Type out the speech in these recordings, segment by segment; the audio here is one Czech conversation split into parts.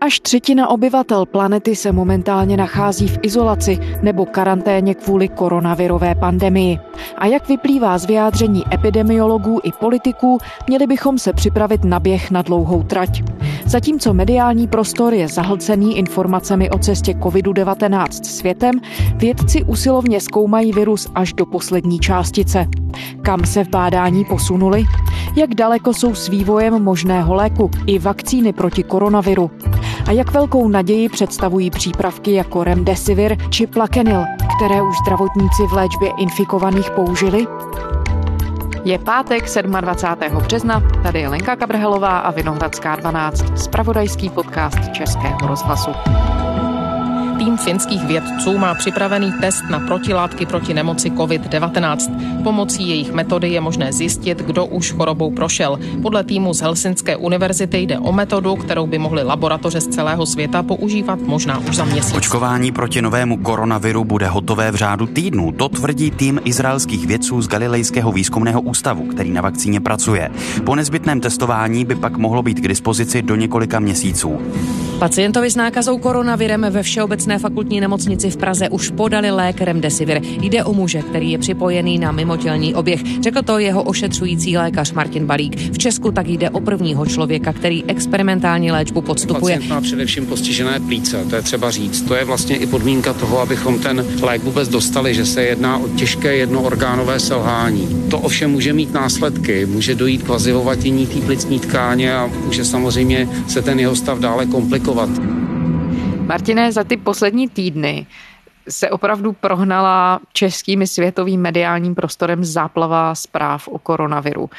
Až třetina obyvatel planety se momentálně nachází v izolaci nebo karanténě kvůli koronavirové pandemii. A jak vyplývá z vyjádření epidemiologů i politiků, měli bychom se připravit na běh na dlouhou trať. Zatímco mediální prostor je zahlcený informacemi o cestě COVID-19 světem, vědci usilovně zkoumají virus až do poslední částice. Kam se v bádání posunuli? Jak daleko jsou s vývojem možného léku i vakcíny proti koronaviru? A jak velkou naději představují přípravky jako Remdesivir či Plakenil, které už zdravotníci v léčbě infikovaných použili? Je pátek 27. března, tady je Lenka Kabrhelová a Vinohradská 12, spravodajský podcast Českého rozhlasu. Tým finských vědců má připravený test na protilátky proti nemoci COVID-19. Pomocí jejich metody je možné zjistit, kdo už chorobou prošel. Podle týmu z Helsinské univerzity jde o metodu, kterou by mohly laboratoře z celého světa používat možná už za měsíc. Očkování proti novému koronaviru bude hotové v řádu týdnů. To tvrdí tým izraelských vědců z Galilejského výzkumného ústavu, který na vakcíně pracuje. Po nezbytném testování by pak mohlo být k dispozici do několika měsíců. Pacientovi s nákazou koronavirem ve Všeobecné fakultní nemocnici v Praze už podali lék Remdesivir. Jde o muže, který je připojený na mimotělní oběh. Řekl to jeho ošetřující lékař Martin Balík. V Česku tak jde o prvního člověka, který experimentální léčbu podstupuje. Pacient má především postižené plíce, to je třeba říct. To je vlastně i podmínka toho, abychom ten lék vůbec dostali, že se jedná o těžké jednoorgánové selhání. To ovšem může mít následky, může dojít k vazivovatění té plicní tkáně a může samozřejmě se ten jeho stav dále komplikovat. Martine, za ty poslední týdny se opravdu prohnala českým světovým mediálním prostorem záplava zpráv o koronaviru.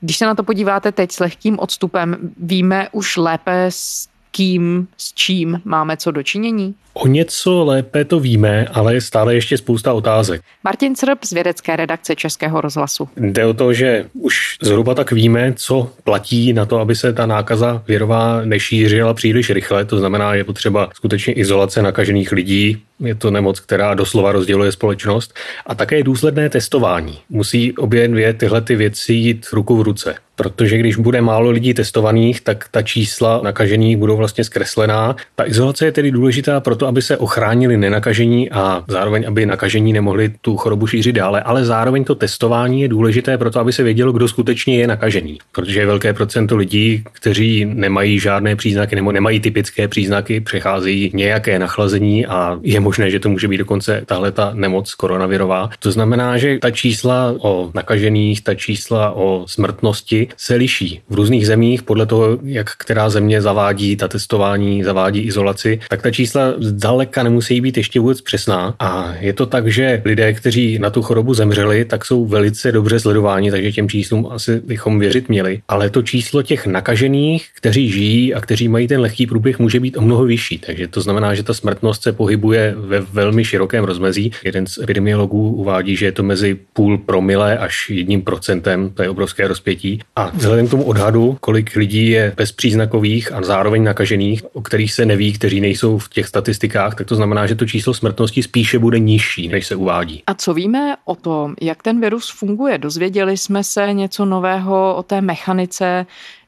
Když se na to podíváte teď s lehkým odstupem, víme už lépe, s kým, s čím máme co dočinění? O něco lépe to víme, ale je stále ještě spousta otázek. Martin Srb z vědecké redakce Českého rozhlasu. Jde o to, že už zhruba tak víme, co platí na to, aby se ta nákaza virová nešířila příliš rychle. To znamená, je potřeba skutečně izolace nakažených lidí. Je to nemoc, která doslova rozděluje společnost. A také důsledné testování. Musí obě dvě tyhle ty věci jít ruku v ruce. Protože když bude málo lidí testovaných, tak ta čísla nakažených budou vlastně zkreslená. Ta izolace je tedy důležitá proto, to, aby se ochránili nenakažení a zároveň, aby nakažení nemohli tu chorobu šířit dále, ale zároveň to testování je důležité pro to, aby se vědělo, kdo skutečně je nakažený. Protože je velké procento lidí, kteří nemají žádné příznaky nebo nemají typické příznaky, přecházejí nějaké nachlazení a je možné, že to může být dokonce tahle ta nemoc koronavirová. To znamená, že ta čísla o nakažených, ta čísla o smrtnosti se liší v různých zemích podle toho, jak která země zavádí ta testování, zavádí izolaci, tak ta čísla zdaleka nemusí být ještě vůbec přesná. A je to tak, že lidé, kteří na tu chorobu zemřeli, tak jsou velice dobře sledováni, takže těm číslům asi bychom věřit měli. Ale to číslo těch nakažených, kteří žijí a kteří mají ten lehký průběh, může být o mnoho vyšší. Takže to znamená, že ta smrtnost se pohybuje ve velmi širokém rozmezí. Jeden z epidemiologů uvádí, že je to mezi půl promile až jedním procentem, to je obrovské rozpětí. A vzhledem k tomu odhadu, kolik lidí je bezpříznakových a zároveň nakažených, o kterých se neví, kteří nejsou v těch statistikách, statistikách, tak to znamená, že to číslo smrtnosti spíše bude nižší, než se uvádí. A co víme o tom, jak ten virus funguje? Dozvěděli jsme se něco nového o té mechanice,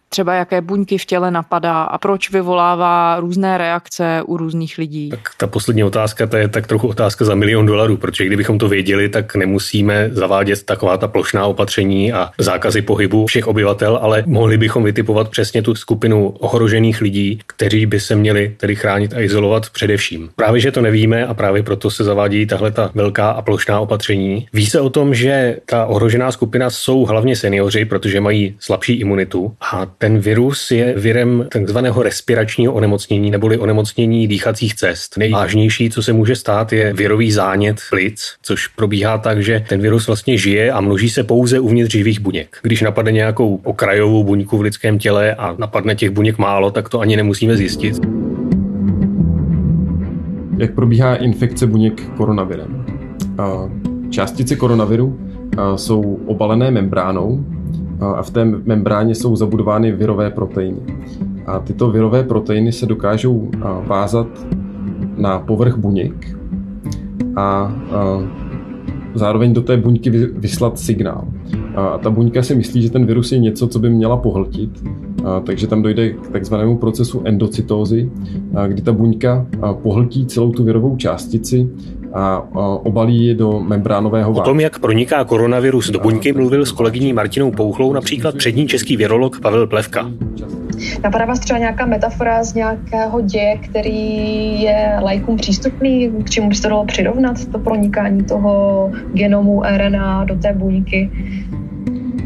třeba jaké buňky v těle napadá a proč vyvolává různé reakce u různých lidí? Tak ta poslední otázka, to je tak trochu otázka za milion dolarů, protože kdybychom to věděli, tak nemusíme zavádět taková ta plošná opatření a zákazy pohybu všech obyvatel, ale mohli bychom vytipovat přesně tu skupinu ohrožených lidí, kteří by se měli tedy chránit a izolovat především. Právě, že to nevíme a právě proto se zavádí tahle ta velká a plošná opatření. Ví se o tom, že ta ohrožená skupina jsou hlavně seniori, protože mají slabší imunitu a ten virus je virem takzvaného respiračního onemocnění neboli onemocnění dýchacích cest. Nejvážnější, co se může stát, je virový zánět plic, což probíhá tak, že ten virus vlastně žije a množí se pouze uvnitř živých buněk. Když napadne nějakou okrajovou buňku v lidském těle a napadne těch buněk málo, tak to ani nemusíme zjistit. Jak probíhá infekce buněk koronavirem? Částice koronaviru jsou obalené membránou, a v té membráně jsou zabudovány virové proteiny. A tyto virové proteiny se dokážou vázat na povrch buněk a zároveň do té buňky vyslat signál. A ta buňka si myslí, že ten virus je něco, co by měla pohltit takže tam dojde k takzvanému procesu endocytózy, kdy ta buňka pohltí celou tu virovou částici a obalí je do membránového váku. O tom, jak proniká koronavirus do buňky, mluvil s kolegyní Martinou Pouchlou například přední český virolog Pavel Plevka. Napadá vás třeba nějaká metafora z nějakého děje, který je lajkům přístupný, k čemu by se to dalo přirovnat, to pronikání toho genomu RNA do té buňky?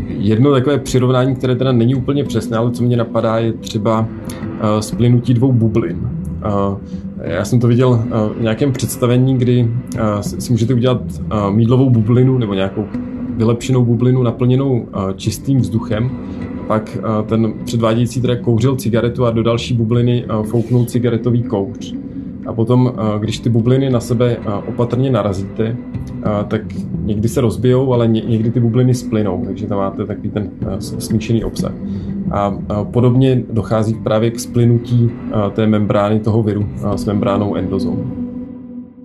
Jedno takové přirovnání, které teda není úplně přesné, ale co mě napadá, je třeba uh, splynutí dvou bublin. Uh, já jsem to viděl uh, v nějakém představení, kdy uh, si můžete udělat uh, mídlovou bublinu nebo nějakou vylepšenou bublinu naplněnou čistým vzduchem pak eh, ten předvádějící teda kouřil cigaretu a do další bubliny eh, fouknul cigaretový kouř. A potom, eh, když ty bubliny na sebe opatrně narazíte, tak někdy se rozbijou, ale někdy ty bubliny splynou, takže tam máte takový ten smíšený obsah. A podobně dochází právě k splynutí té membrány toho viru s membránou endozom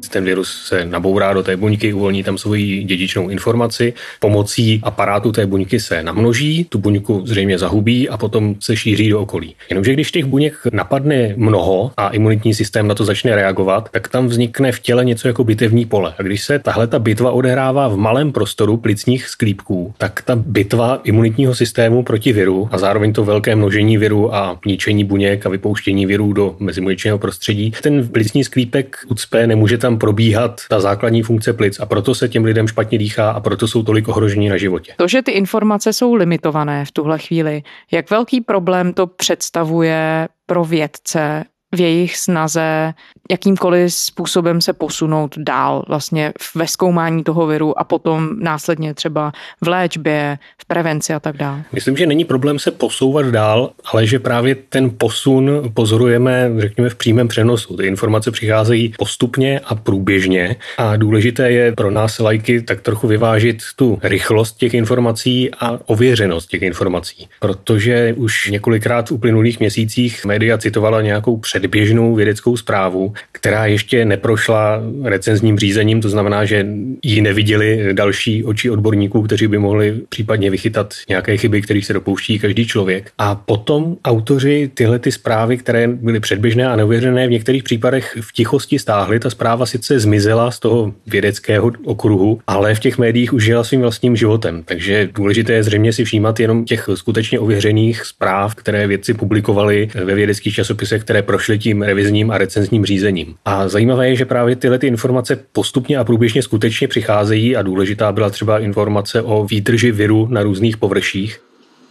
ten virus se nabourá do té buňky, uvolní tam svoji dědičnou informaci, pomocí aparátu té buňky se namnoží, tu buňku zřejmě zahubí a potom se šíří do okolí. Jenomže když těch buněk napadne mnoho a imunitní systém na to začne reagovat, tak tam vznikne v těle něco jako bitevní pole. A když se tahle ta bitva odehrává v malém prostoru plicních sklípků, tak ta bitva imunitního systému proti viru a zároveň to velké množení viru a ničení buněk a vypouštění virů do mezibuněčného prostředí, ten plicní sklípek ucpe, nemůže tam probíhat ta základní funkce plic a proto se těm lidem špatně dýchá a proto jsou tolik ohrožení na životě. To, že ty informace jsou limitované v tuhle chvíli, jak velký problém to představuje pro vědce v jejich snaze jakýmkoliv způsobem se posunout dál vlastně ve zkoumání toho viru a potom následně třeba v léčbě, v prevenci a tak dále. Myslím, že není problém se posouvat dál, ale že právě ten posun pozorujeme, řekněme, v přímém přenosu. Ty informace přicházejí postupně a průběžně a důležité je pro nás lajky tak trochu vyvážit tu rychlost těch informací a ověřenost těch informací. Protože už několikrát v uplynulých měsících média citovala nějakou předběžnou vědeckou zprávu, která ještě neprošla recenzním řízením, to znamená, že ji neviděli další oči odborníků, kteří by mohli případně vychytat nějaké chyby, kterých se dopouští každý člověk. A potom autoři tyhle ty zprávy, které byly předběžné a neuvěřené, v některých případech v tichosti stáhli. Ta zpráva sice zmizela z toho vědeckého okruhu, ale v těch médiích už žila svým vlastním životem. Takže důležité je zřejmě si všímat jenom těch skutečně ověřených zpráv, které vědci publikovali ve vědeckých časopisech, které prošly tím revizním a recenzním řízením. A zajímavé je, že právě tyhle ty informace postupně a průběžně skutečně přicházejí a důležitá byla třeba informace o výdrži viru na různých površích.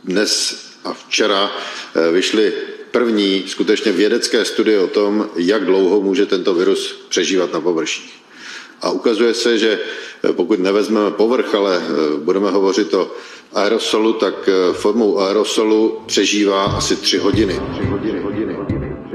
Dnes a včera eh, vyšly první skutečně vědecké studie o tom, jak dlouho může tento virus přežívat na površích. A ukazuje se, že eh, pokud nevezmeme povrch, ale eh, budeme hovořit o aerosolu, tak formou aerosolu přežívá asi tři hodiny. Tři hodiny, hodiny, hodiny.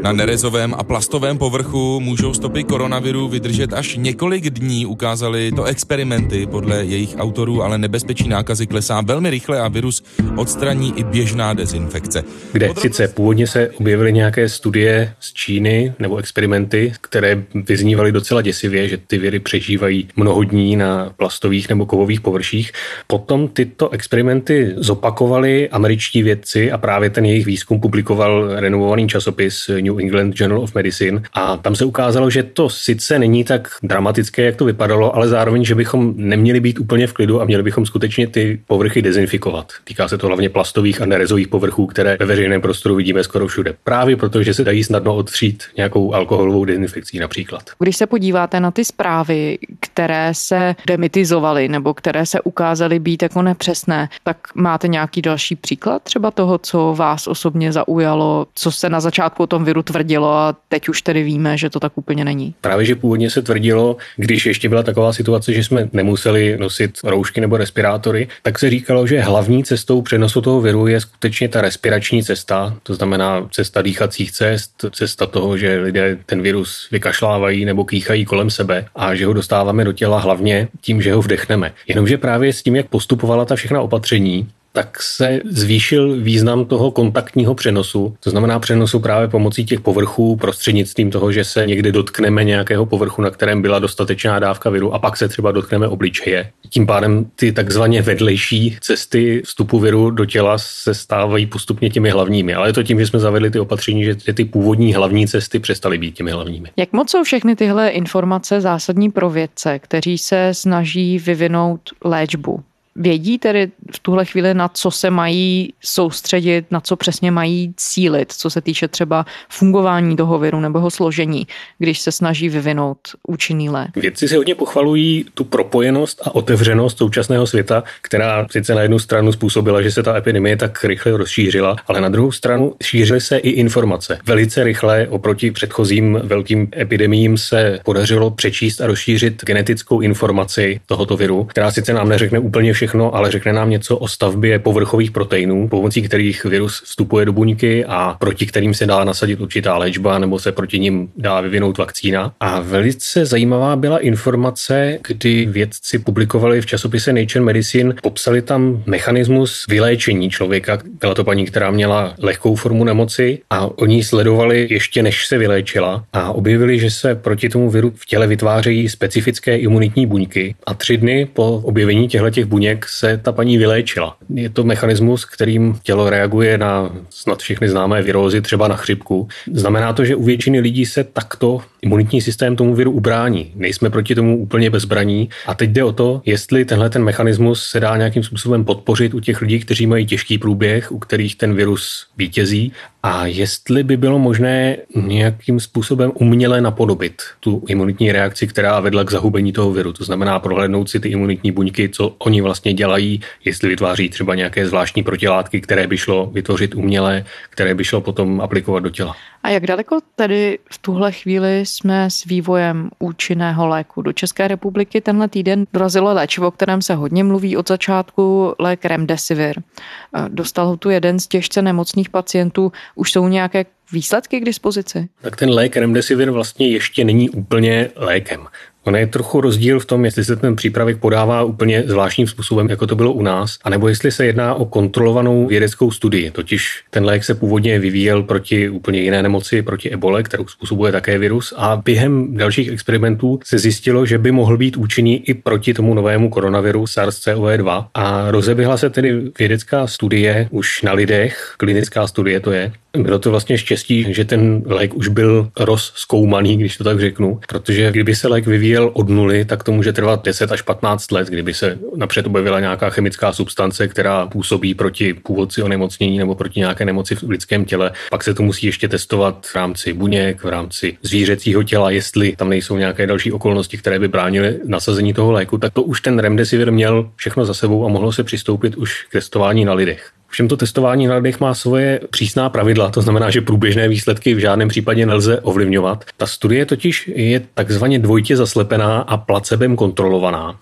Na nerezovém a plastovém povrchu můžou stopy koronaviru vydržet až několik dní, ukázaly to experimenty podle jejich autorů, ale nebezpečí nákazy klesá velmi rychle a virus odstraní i běžná dezinfekce. Kde sice původně se objevily nějaké studie z Číny nebo experimenty, které vyznívaly docela děsivě, že ty viry přežívají mnoho dní na plastových nebo kovových površích. Potom tyto experimenty zopakovali američtí vědci a právě ten jejich výzkum publikoval renovovaný časopis New England Journal of Medicine a tam se ukázalo, že to sice není tak dramatické, jak to vypadalo, ale zároveň, že bychom neměli být úplně v klidu a měli bychom skutečně ty povrchy dezinfikovat. Týká se to hlavně plastových a nerezových povrchů, které ve veřejném prostoru vidíme skoro všude. Právě protože se dají snadno odstřít nějakou alkoholovou dezinfekcí například. Když se podíváte na ty zprávy, které se demitizovaly nebo které se ukázaly být jako nepřesné, tak máte nějaký další příklad třeba toho, co vás osobně zaujalo, co se na začátku o tom viru tvrdilo a teď už tedy víme, že to tak úplně není. Právě, že původně se tvrdilo, když ještě byla taková situace, že jsme nemuseli nosit roušky nebo respirátory, tak se říkalo, že hlavní cestou přenosu toho viru je skutečně ta respirační cesta, to znamená cesta dýchacích cest, cesta toho, že lidé ten virus vykašlávají nebo kýchají kolem sebe a že ho dostáváme do těla hlavně tím, že ho vdechneme. Jenomže právě s tím, jak postupovala ta všechna opatření, tak se zvýšil význam toho kontaktního přenosu, to znamená přenosu právě pomocí těch povrchů prostřednictvím toho, že se někdy dotkneme nějakého povrchu, na kterém byla dostatečná dávka viru a pak se třeba dotkneme obličeje. Tím pádem ty takzvaně vedlejší cesty vstupu viru do těla se stávají postupně těmi hlavními. Ale je to tím, že jsme zavedli ty opatření, že ty původní hlavní cesty přestaly být těmi hlavními. Jak moc jsou všechny tyhle informace zásadní pro vědce, kteří se snaží vyvinout léčbu? Vědí tedy v tuhle chvíli, na co se mají soustředit, na co přesně mají cílit, co se týče třeba fungování toho viru nebo jeho složení, když se snaží vyvinout účinný lék. Vědci se hodně pochvalují tu propojenost a otevřenost současného světa, která sice na jednu stranu způsobila, že se ta epidemie tak rychle rozšířila, ale na druhou stranu šířily se i informace. Velice rychle oproti předchozím velkým epidemiím se podařilo přečíst a rozšířit genetickou informaci tohoto viru, která sice nám neřekne úplně všechno, všechno, ale řekne nám něco o stavbě povrchových proteinů, pomocí kterých virus vstupuje do buňky a proti kterým se dá nasadit určitá léčba nebo se proti ním dá vyvinout vakcína. A velice zajímavá byla informace, kdy vědci publikovali v časopise Nature Medicine, popsali tam mechanismus vyléčení člověka. Byla to paní, která měla lehkou formu nemoci a oni sledovali ještě než se vyléčila a objevili, že se proti tomu viru v těle vytvářejí specifické imunitní buňky a tři dny po objevení těchto buněk jak se ta paní vyléčila. Je to mechanismus, kterým tělo reaguje na snad všechny známé virózy, třeba na chřipku. Znamená to, že u většiny lidí se takto imunitní systém tomu viru ubrání. Nejsme proti tomu úplně bezbraní. A teď jde o to, jestli tenhle ten mechanismus se dá nějakým způsobem podpořit u těch lidí, kteří mají těžký průběh, u kterých ten virus vítězí, a jestli by bylo možné nějakým způsobem uměle napodobit tu imunitní reakci, která vedla k zahubení toho viru. To znamená prohlédnout si ty imunitní buňky, co oni vlastně dělají, jestli vytváří třeba nějaké zvláštní protilátky, které by šlo vytvořit uměle, které by šlo potom aplikovat do těla. A jak daleko tedy v tuhle chvíli jsme s vývojem účinného léku? Do České republiky tenhle týden dorazilo léčivo, o kterém se hodně mluví od začátku, lék Remdesivir. Dostal ho tu jeden z těžce nemocných pacientů. Už jsou nějaké výsledky k dispozici? Tak ten lék Remdesivir vlastně ještě není úplně lékem. Ono je trochu rozdíl v tom, jestli se ten přípravek podává úplně zvláštním způsobem, jako to bylo u nás, anebo jestli se jedná o kontrolovanou vědeckou studii. Totiž ten lék se původně vyvíjel proti úplně jiné nemoci, proti ebole, kterou způsobuje také virus, a během dalších experimentů se zjistilo, že by mohl být účinný i proti tomu novému koronaviru SARS-CoV-2. A rozeběhla se tedy vědecká studie už na lidech, klinická studie to je, bylo to vlastně štěstí, že ten lék už byl rozzkoumaný, když to tak řeknu, protože kdyby se lék vyvíjel od nuly, tak to může trvat 10 až 15 let, kdyby se napřed objevila nějaká chemická substance, která působí proti původci onemocnění nebo proti nějaké nemoci v lidském těle. Pak se to musí ještě testovat v rámci buněk, v rámci zvířecího těla, jestli tam nejsou nějaké další okolnosti, které by bránily nasazení toho léku, tak to už ten remdesivir měl všechno za sebou a mohlo se přistoupit už k testování na lidech. Všem to testování na lidech má svoje přísná pravidla, to znamená, že průběžné výsledky v žádném případě nelze ovlivňovat. Ta studie totiž je takzvaně dvojitě zaslepená a placebem kontrolovaná.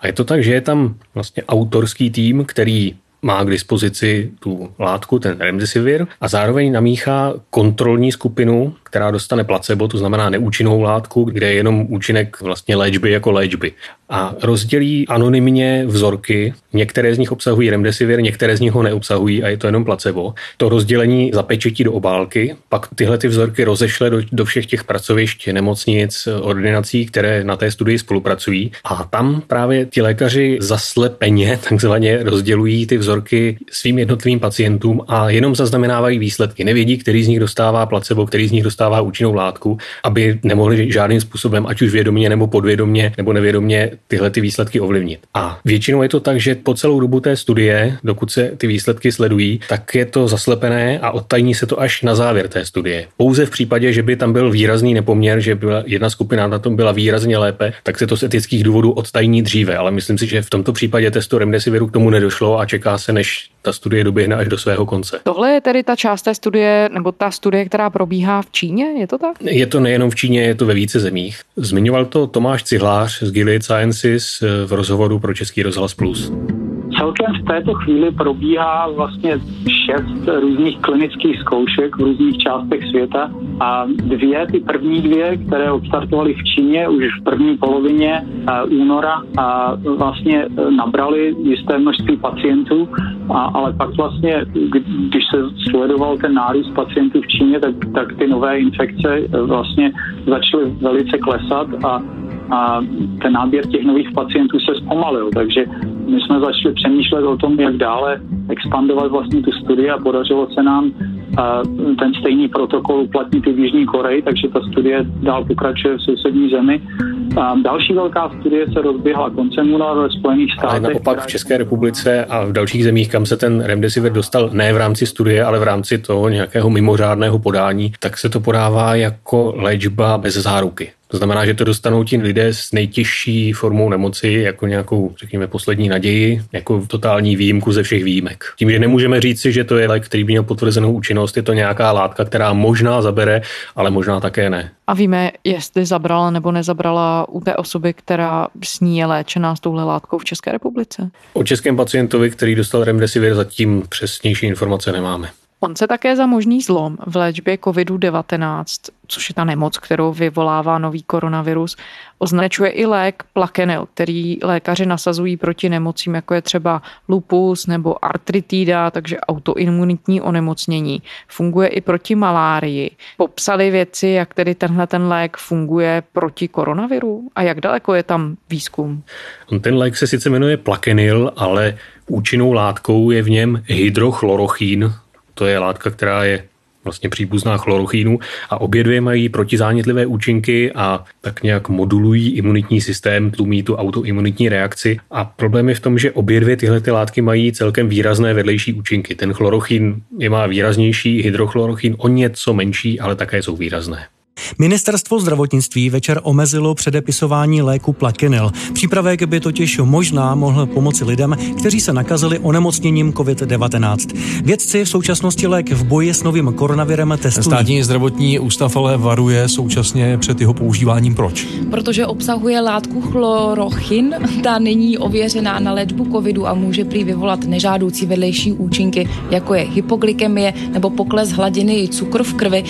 A je to tak, že je tam vlastně autorský tým, který má k dispozici tu látku, ten remdesivir, a zároveň namíchá kontrolní skupinu, která dostane placebo, to znamená neúčinnou látku, kde je jenom účinek vlastně léčby jako léčby. A rozdělí anonymně vzorky, některé z nich obsahují remdesivir, některé z nich ho neobsahují a je to jenom placebo. To rozdělení zapečetí do obálky, pak tyhle ty vzorky rozešle do, do všech těch pracovišť, nemocnic, ordinací, které na té studii spolupracují. A tam právě ti lékaři zaslepeně takzvaně rozdělují ty vzorky svým jednotlivým pacientům a jenom zaznamenávají výsledky. Nevědí, který z nich dostává placebo, který z nich dostává dostává účinnou látku, aby nemohli žádným způsobem, ať už vědomě nebo podvědomě nebo nevědomě, tyhle ty výsledky ovlivnit. A většinou je to tak, že po celou dobu té studie, dokud se ty výsledky sledují, tak je to zaslepené a odtajní se to až na závěr té studie. Pouze v případě, že by tam byl výrazný nepoměr, že byla jedna skupina na tom byla výrazně lépe, tak se to z etických důvodů odtajní dříve, ale myslím si, že v tomto případě testu remdesiviru k tomu nedošlo a čeká se, než ta studie doběhne až do svého konce. Tohle je tedy ta část té studie, nebo ta studie, která probíhá v Číně, je to tak? Je to nejenom v Číně, je to ve více zemích. Zmiňoval to Tomáš Cihlář z Gilead Sciences v rozhovoru pro Český rozhlas Plus. Celkem v této chvíli probíhá vlastně šest různých klinických zkoušek v různých částech světa a dvě, ty první dvě, které odstartovaly v Číně už v první polovině eh, února a vlastně eh, nabrali jisté množství pacientů, a, ale pak vlastně, když se sledoval ten nárůst pacientů v Číně, tak, tak ty nové infekce eh, vlastně začaly velice klesat a a ten náběr těch nových pacientů se zpomalil, takže my jsme začali přemýšlet o tom, jak dále expandovat vlastně tu studii a podařilo se nám ten stejný protokol uplatnit i v Jižní Koreji, takže ta studie dál pokračuje v sousední zemi. A další velká studie se rozběhla koncem února ve Spojených státech. Ale naopak v České republice a v dalších zemích, kam se ten remdesivir dostal ne v rámci studie, ale v rámci toho nějakého mimořádného podání, tak se to podává jako léčba bez záruky. To znamená, že to dostanou ti lidé s nejtěžší formou nemoci jako nějakou, řekněme, poslední naději, jako totální výjimku ze všech výjimek. Tím, že nemůžeme říct si, že to je lék, který by měl potvrzenou účinnost, je to nějaká látka, která možná zabere, ale možná také ne. A víme, jestli zabrala nebo nezabrala u té osoby, která s ní je léčená s touhle látkou v České republice? O českém pacientovi, který dostal remdesivir, zatím přesnější informace nemáme. On se také za možný zlom v léčbě COVID-19, což je ta nemoc, kterou vyvolává nový koronavirus, označuje i lék Plakenil, který lékaři nasazují proti nemocím, jako je třeba lupus nebo artritída, takže autoimunitní onemocnění. Funguje i proti malárii. Popsali věci, jak tedy tenhle ten lék funguje proti koronaviru a jak daleko je tam výzkum? On ten lék se sice jmenuje Plakenil, ale účinnou látkou je v něm hydrochlorochín, to je látka, která je vlastně příbuzná chlorochínu a obě dvě mají protizánětlivé účinky a tak nějak modulují imunitní systém, tlumí tu autoimunitní reakci a problém je v tom, že obě dvě tyhle ty látky mají celkem výrazné vedlejší účinky. Ten chlorochín je má výraznější, hydrochlorochín o něco menší, ale také jsou výrazné. Ministerstvo zdravotnictví večer omezilo předepisování léku Plakinil. Přípravek by totiž možná mohl pomoci lidem, kteří se nakazili onemocněním COVID-19. Vědci v současnosti lék v boji s novým koronavirem testují. Státní zdravotní ústav ale varuje současně před jeho používáním. Proč? Protože obsahuje látku chlorochin, ta není ověřená na léčbu covidu a může prý vyvolat nežádoucí vedlejší účinky, jako je hypoglykemie nebo pokles hladiny cukru v krvi.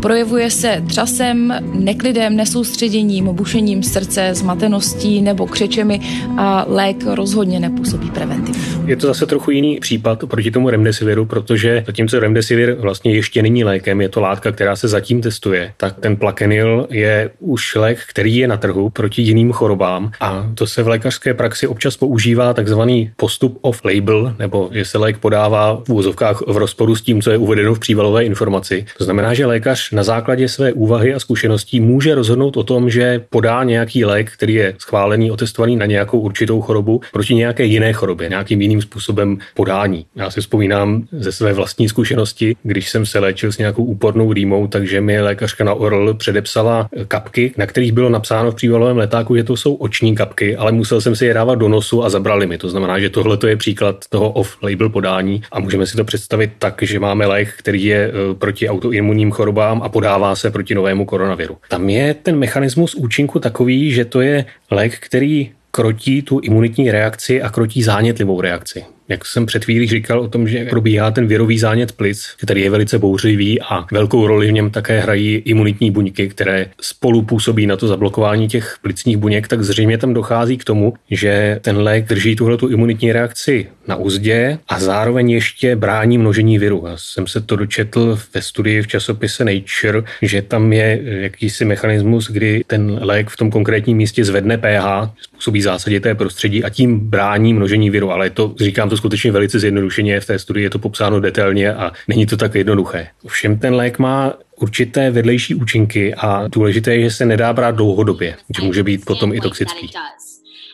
Projevuje se třas stresem, neklidem, nesoustředěním, bušením srdce, zmateností nebo křečemi a lék rozhodně nepůsobí preventivně. Je to zase trochu jiný případ proti tomu remdesiviru, protože zatímco remdesivir vlastně ještě není lékem, je to látka, která se zatím testuje, tak ten plakenil je už lék, který je na trhu proti jiným chorobám a to se v lékařské praxi občas používá takzvaný postup off label, nebo že se lék podává v úzovkách v rozporu s tím, co je uvedeno v přívalové informaci. To znamená, že lékař na základě své úvahy úvahy a zkušeností může rozhodnout o tom, že podá nějaký lék, který je schválený, otestovaný na nějakou určitou chorobu proti nějaké jiné chorobě, nějakým jiným způsobem podání. Já si vzpomínám ze své vlastní zkušenosti, když jsem se léčil s nějakou úpornou rýmou, takže mi lékařka na ORL předepsala kapky, na kterých bylo napsáno v přívalovém letáku, že to jsou oční kapky, ale musel jsem si je dávat do nosu a zabrali mi. To znamená, že tohle je příklad toho off-label podání a můžeme si to představit tak, že máme lék, který je e, proti autoimunním chorobám a podává se proti novému koronaviru. Tam je ten mechanismus účinku takový, že to je lék, který krotí tu imunitní reakci a krotí zánětlivou reakci jak jsem před chvílí říkal o tom, že probíhá ten virový zánět plic, který je velice bouřlivý a velkou roli v něm také hrají imunitní buňky, které spolu působí na to zablokování těch plicních buněk, tak zřejmě tam dochází k tomu, že ten lék drží tuhle tu imunitní reakci na úzdě a zároveň ještě brání množení viru. Já jsem se to dočetl ve studii v časopise Nature, že tam je jakýsi mechanismus, kdy ten lék v tom konkrétním místě zvedne pH, způsobí zásadité prostředí a tím brání množení viru. Ale to, říkám to skutečně velice zjednodušeně, v té studii je to popsáno detailně a není to tak jednoduché. Ovšem ten lék má určité vedlejší účinky a důležité je, že se nedá brát dlouhodobě, že může být potom i toxický.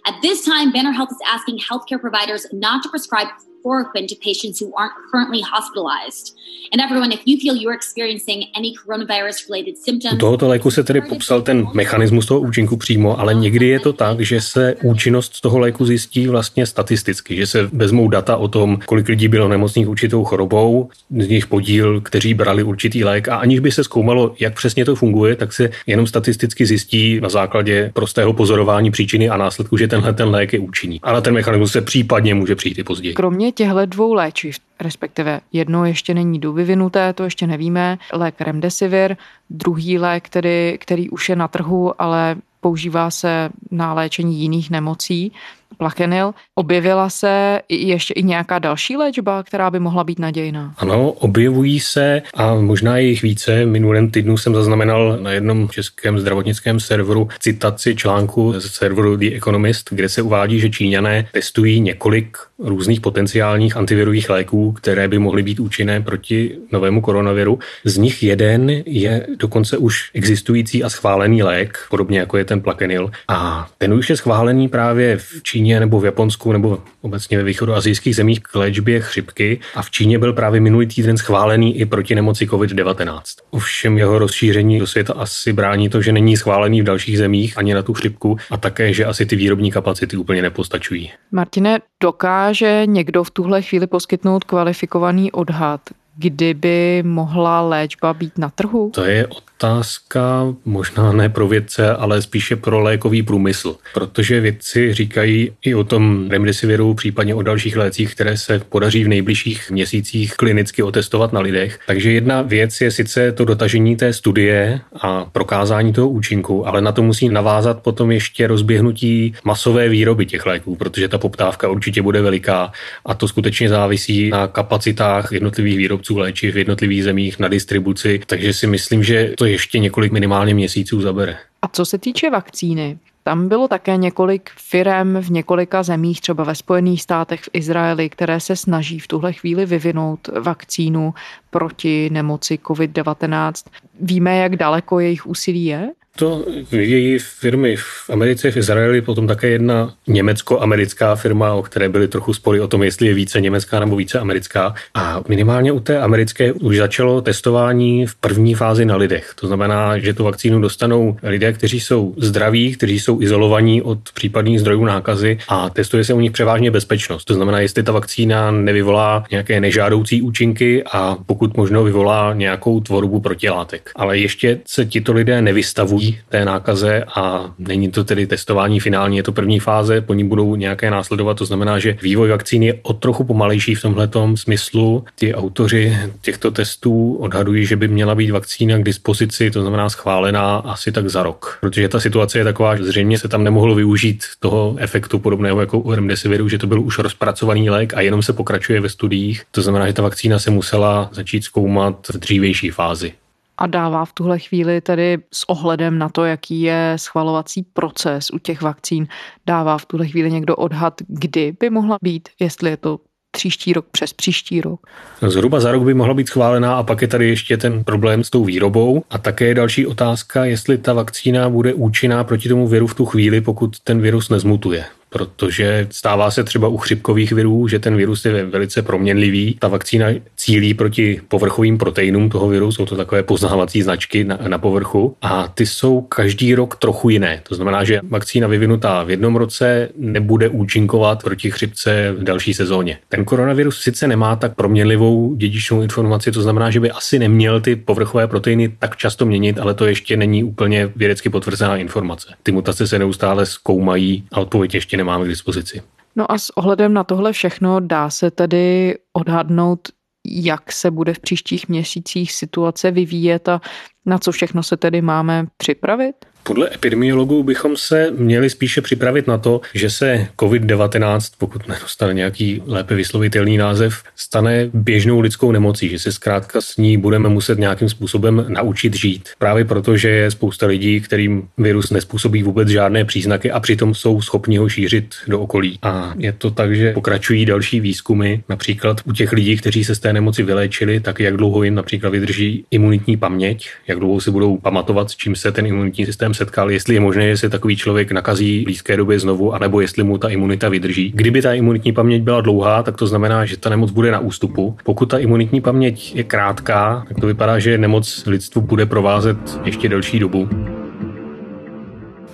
At this time, Banner Health is asking healthcare providers not to prescribe chloroquine to patients who aren't currently hospitalized. And everyone, if you feel you're experiencing any coronavirus related symptoms... U tohoto léku se tedy popsal ten mechanismus toho účinku přímo, ale někdy je to tak, že se účinnost toho léku zjistí vlastně statisticky, že se vezmou data o tom, kolik lidí bylo nemocných určitou chorobou, z nich podíl, kteří brali určitý lék a aniž by se zkoumalo, jak přesně to funguje, tak se jenom statisticky zjistí na základě prostého pozorování příčiny a následku, že tenhle ten lék je účinný. Ale ten mechanismus se případně může přijít i později. Kromě těchto dvou léčiv, respektive jedno ještě není dovyvinuté, to ještě nevíme, lék Remdesivir, druhý lék, který, který už je na trhu, ale používá se na léčení jiných nemocí, plakenil. Objevila se ještě i nějaká další léčba, která by mohla být nadějná? Ano, objevují se a možná je jich více. Minulém týdnu jsem zaznamenal na jednom českém zdravotnickém serveru citaci článku z serveru The Economist, kde se uvádí, že Číňané testují několik různých potenciálních antivirových léků, které by mohly být účinné proti novému koronaviru. Z nich jeden je dokonce už existující a schválený lék, podobně jako je ten plakenil. A ten už je schválený právě v Číně nebo v Japonsku nebo obecně ve východoazijských zemích k léčbě chřipky a v Číně byl právě minulý týden schválený i proti nemoci COVID-19. Ovšem jeho rozšíření do světa asi brání to, že není schválený v dalších zemích ani na tu chřipku a také, že asi ty výrobní kapacity úplně nepostačují. Martine, dokáže někdo v tuhle chvíli poskytnout kvalifikovaný odhad, kdyby mohla léčba být na trhu? To je otázka možná ne pro vědce, ale spíše pro lékový průmysl. Protože vědci říkají i o tom remdesiviru, případně o dalších lécích, které se podaří v nejbližších měsících klinicky otestovat na lidech. Takže jedna věc je sice to dotažení té studie a prokázání toho účinku, ale na to musí navázat potom ještě rozběhnutí masové výroby těch léků, protože ta poptávka určitě bude veliká a to skutečně závisí na kapacitách jednotlivých výrobců léčiv v jednotlivých zemích na distribuci. Takže si myslím, že to ještě několik minimálně měsíců zabere. A co se týče vakcíny, tam bylo také několik firem v několika zemích, třeba ve Spojených státech, v Izraeli, které se snaží v tuhle chvíli vyvinout vakcínu proti nemoci COVID-19. Víme, jak daleko jejich úsilí je? To vyvíjí firmy v Americe, v Izraeli, potom také jedna německo-americká firma, o které byly trochu spory o tom, jestli je více německá nebo více americká. A minimálně u té americké už začalo testování v první fázi na lidech. To znamená, že tu vakcínu dostanou lidé, kteří jsou zdraví, kteří jsou izolovaní od případných zdrojů nákazy a testuje se u nich převážně bezpečnost. To znamená, jestli ta vakcína nevyvolá nějaké nežádoucí účinky a pokud možno vyvolá nějakou tvorbu protilátek. Ale ještě se tito lidé nevystavují té nákaze a není to tedy testování finální, je to první fáze, po ní budou nějaké následovat, to znamená, že vývoj vakcíny je o trochu pomalejší v tomhle smyslu. Ti autoři těchto testů odhadují, že by měla být vakcína k dispozici, to znamená schválená asi tak za rok. Protože ta situace je taková, že zřejmě se tam nemohlo využít toho efektu podobného jako u remdesiviru, že to byl už rozpracovaný lék a jenom se pokračuje ve studiích. To znamená, že ta vakcína se musela začít zkoumat v dřívější fázi a dává v tuhle chvíli tedy s ohledem na to, jaký je schvalovací proces u těch vakcín, dává v tuhle chvíli někdo odhad, kdy by mohla být, jestli je to příští rok přes příští rok. Zhruba za rok by mohla být schválená a pak je tady ještě ten problém s tou výrobou. A také je další otázka, jestli ta vakcína bude účinná proti tomu viru v tu chvíli, pokud ten virus nezmutuje protože stává se třeba u chřipkových virů, že ten virus je velice proměnlivý. Ta vakcína cílí proti povrchovým proteinům toho viru, jsou to takové poznávací značky na, na povrchu a ty jsou každý rok trochu jiné. To znamená, že vakcína vyvinutá v jednom roce nebude účinkovat proti chřipce v další sezóně. Ten koronavirus sice nemá tak proměnlivou dědičnou informaci, to znamená, že by asi neměl ty povrchové proteiny tak často měnit, ale to ještě není úplně vědecky potvrzená informace. Ty mutace se neustále zkoumají a odpověď ještě nemáme k dispozici. No a s ohledem na tohle všechno dá se tedy odhadnout, jak se bude v příštích měsících situace vyvíjet a na co všechno se tedy máme připravit? Podle epidemiologů bychom se měli spíše připravit na to, že se COVID-19, pokud nedostane nějaký lépe vyslovitelný název, stane běžnou lidskou nemocí, že se zkrátka s ní budeme muset nějakým způsobem naučit žít. Právě proto, že je spousta lidí, kterým virus nespůsobí vůbec žádné příznaky a přitom jsou schopni ho šířit do okolí. A je to tak, že pokračují další výzkumy, například u těch lidí, kteří se z té nemoci vyléčili, tak jak dlouho jim například vydrží imunitní paměť, jak dlouho si budou pamatovat, s čím se ten imunitní systém virusem setkal, jestli je možné, se takový člověk nakazí v blízké době znovu, anebo jestli mu ta imunita vydrží. Kdyby ta imunitní paměť byla dlouhá, tak to znamená, že ta nemoc bude na ústupu. Pokud ta imunitní paměť je krátká, tak to vypadá, že nemoc lidstvu bude provázet ještě delší dobu.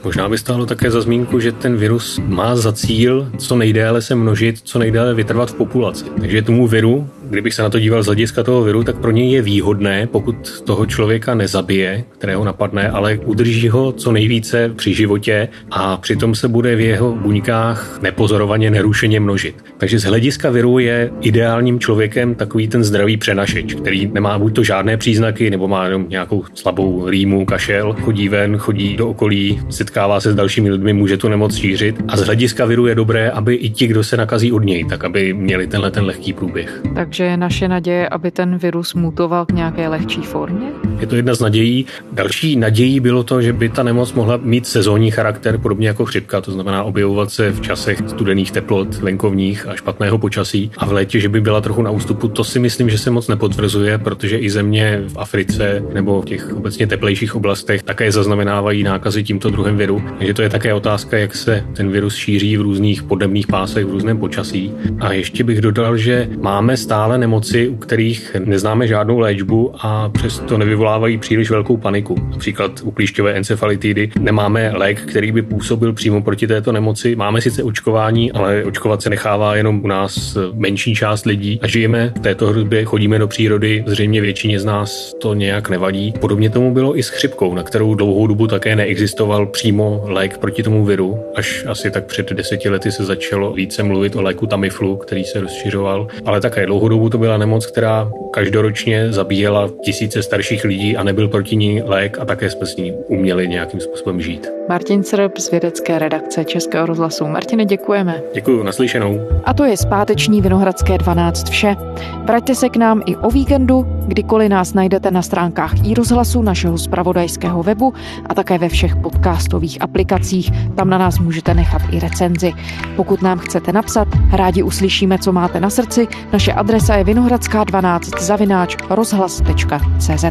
Možná by stálo také za zmínku, že ten virus má za cíl co nejdéle se množit, co nejdéle vytrvat v populaci. Takže tomu viru kdybych se na to díval z hlediska toho viru, tak pro něj je výhodné, pokud toho člověka nezabije, kterého napadne, ale udrží ho co nejvíce při životě a přitom se bude v jeho buňkách nepozorovaně, nerušeně množit. Takže z hlediska viru je ideálním člověkem takový ten zdravý přenašeč, který nemá buď to žádné příznaky, nebo má jenom nějakou slabou rýmu, kašel, chodí ven, chodí do okolí, setkává se s dalšími lidmi, může tu nemoc šířit. A z hlediska viru je dobré, aby i ti, kdo se nakazí od něj, tak aby měli tenhle ten lehký průběh. Takže je naše naděje, aby ten virus mutoval k nějaké lehčí formě? Je to jedna z nadějí. Další nadějí bylo to, že by ta nemoc mohla mít sezónní charakter, podobně jako chřipka, to znamená objevovat se v časech studených teplot, venkovních a špatného počasí a v létě, že by byla trochu na ústupu. To si myslím, že se moc nepotvrzuje, protože i země v Africe nebo v těch obecně teplejších oblastech také zaznamenávají nákazy tímto druhem viru. Takže to je také otázka, jak se ten virus šíří v různých podnebných pásech, v různém počasí. A ještě bych dodal, že máme stále nemoci, u kterých neznáme žádnou léčbu a přesto nevyvolávají příliš velkou paniku. Například u klíšťové encefalitidy nemáme lék, který by působil přímo proti této nemoci. Máme sice očkování, ale očkovat se nechává jenom u nás menší část lidí a žijeme v této hrozbě, chodíme do přírody, zřejmě většině z nás to nějak nevadí. Podobně tomu bylo i s chřipkou, na kterou dlouhou dobu také neexistoval přímo lék proti tomu viru. Až asi tak před deseti lety se začalo více mluvit o léku Tamiflu, který se rozšiřoval, ale také dlouhou dobu to byla nemoc, která každoročně zabíjela tisíce starších lidí a nebyl proti ní lék a také jsme s ní uměli nějakým způsobem žít. Martin Srb z vědecké redakce Českého rozhlasu. Martine, děkujeme. Děkuji, naslyšenou. A to je zpáteční Vinohradské 12 vše. Vraťte se k nám i o víkendu, kdykoliv nás najdete na stránkách i rozhlasu našeho spravodajského webu a také ve všech podcastových aplikacích. Tam na nás můžete nechat i recenzi. Pokud nám chcete napsat, rádi uslyšíme, co máte na srdci. Naše adresa je vinohradská 12 zavináč rozhlas.cz.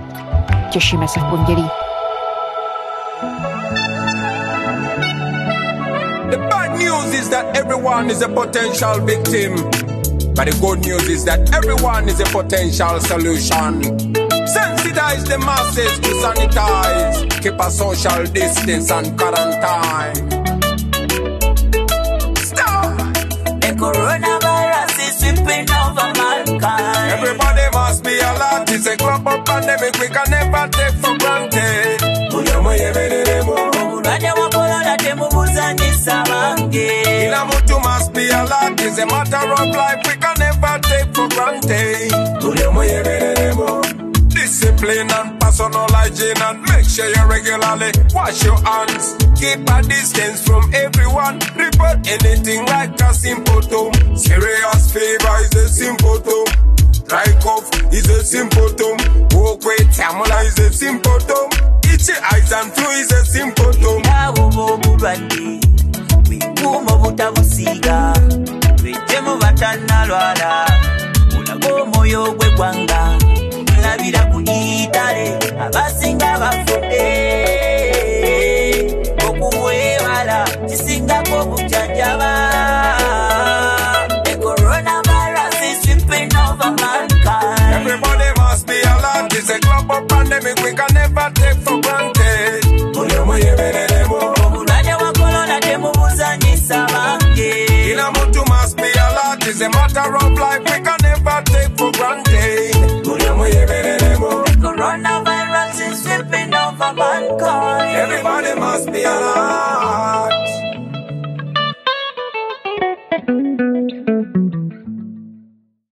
Těšíme se v pondělí. The bad news is that everyone is a potential victim. But the good news is that everyone is a potential solution. Sensitize the masses to sanitize, keep a social distance and quarantine. Stop! The coronavirus Everybody must be alert. It's a global pandemic we can never take for granted. Omulwadde wa korona temubuzanyisa bange. Kila mtu must be alert. It's a matter of life we can never take for granted. Discipline and personal hygiene and make sure you regularly wash your hands. Keep a distance from everyone. Report anything like a symptom. Serious fever is a symptom. Rykov is a symptom. Okwe Tamala is a symptom. and Aizantu is a symptom. Wikuuma obutabusiiga twejjemu batannalwala olaga omwoyo ogw'eggwanga tulabira ku itale abasinga wala, okuwebala kisingako obujjanjaba alert. A pandemic we can never take for granted. Omulwadde wa korona temubuzanyisa bange. Kila mtu must be alert. It's a matter of life we can never take for granted. Coronavirus is sweeping over mankind. Everybody must be alert.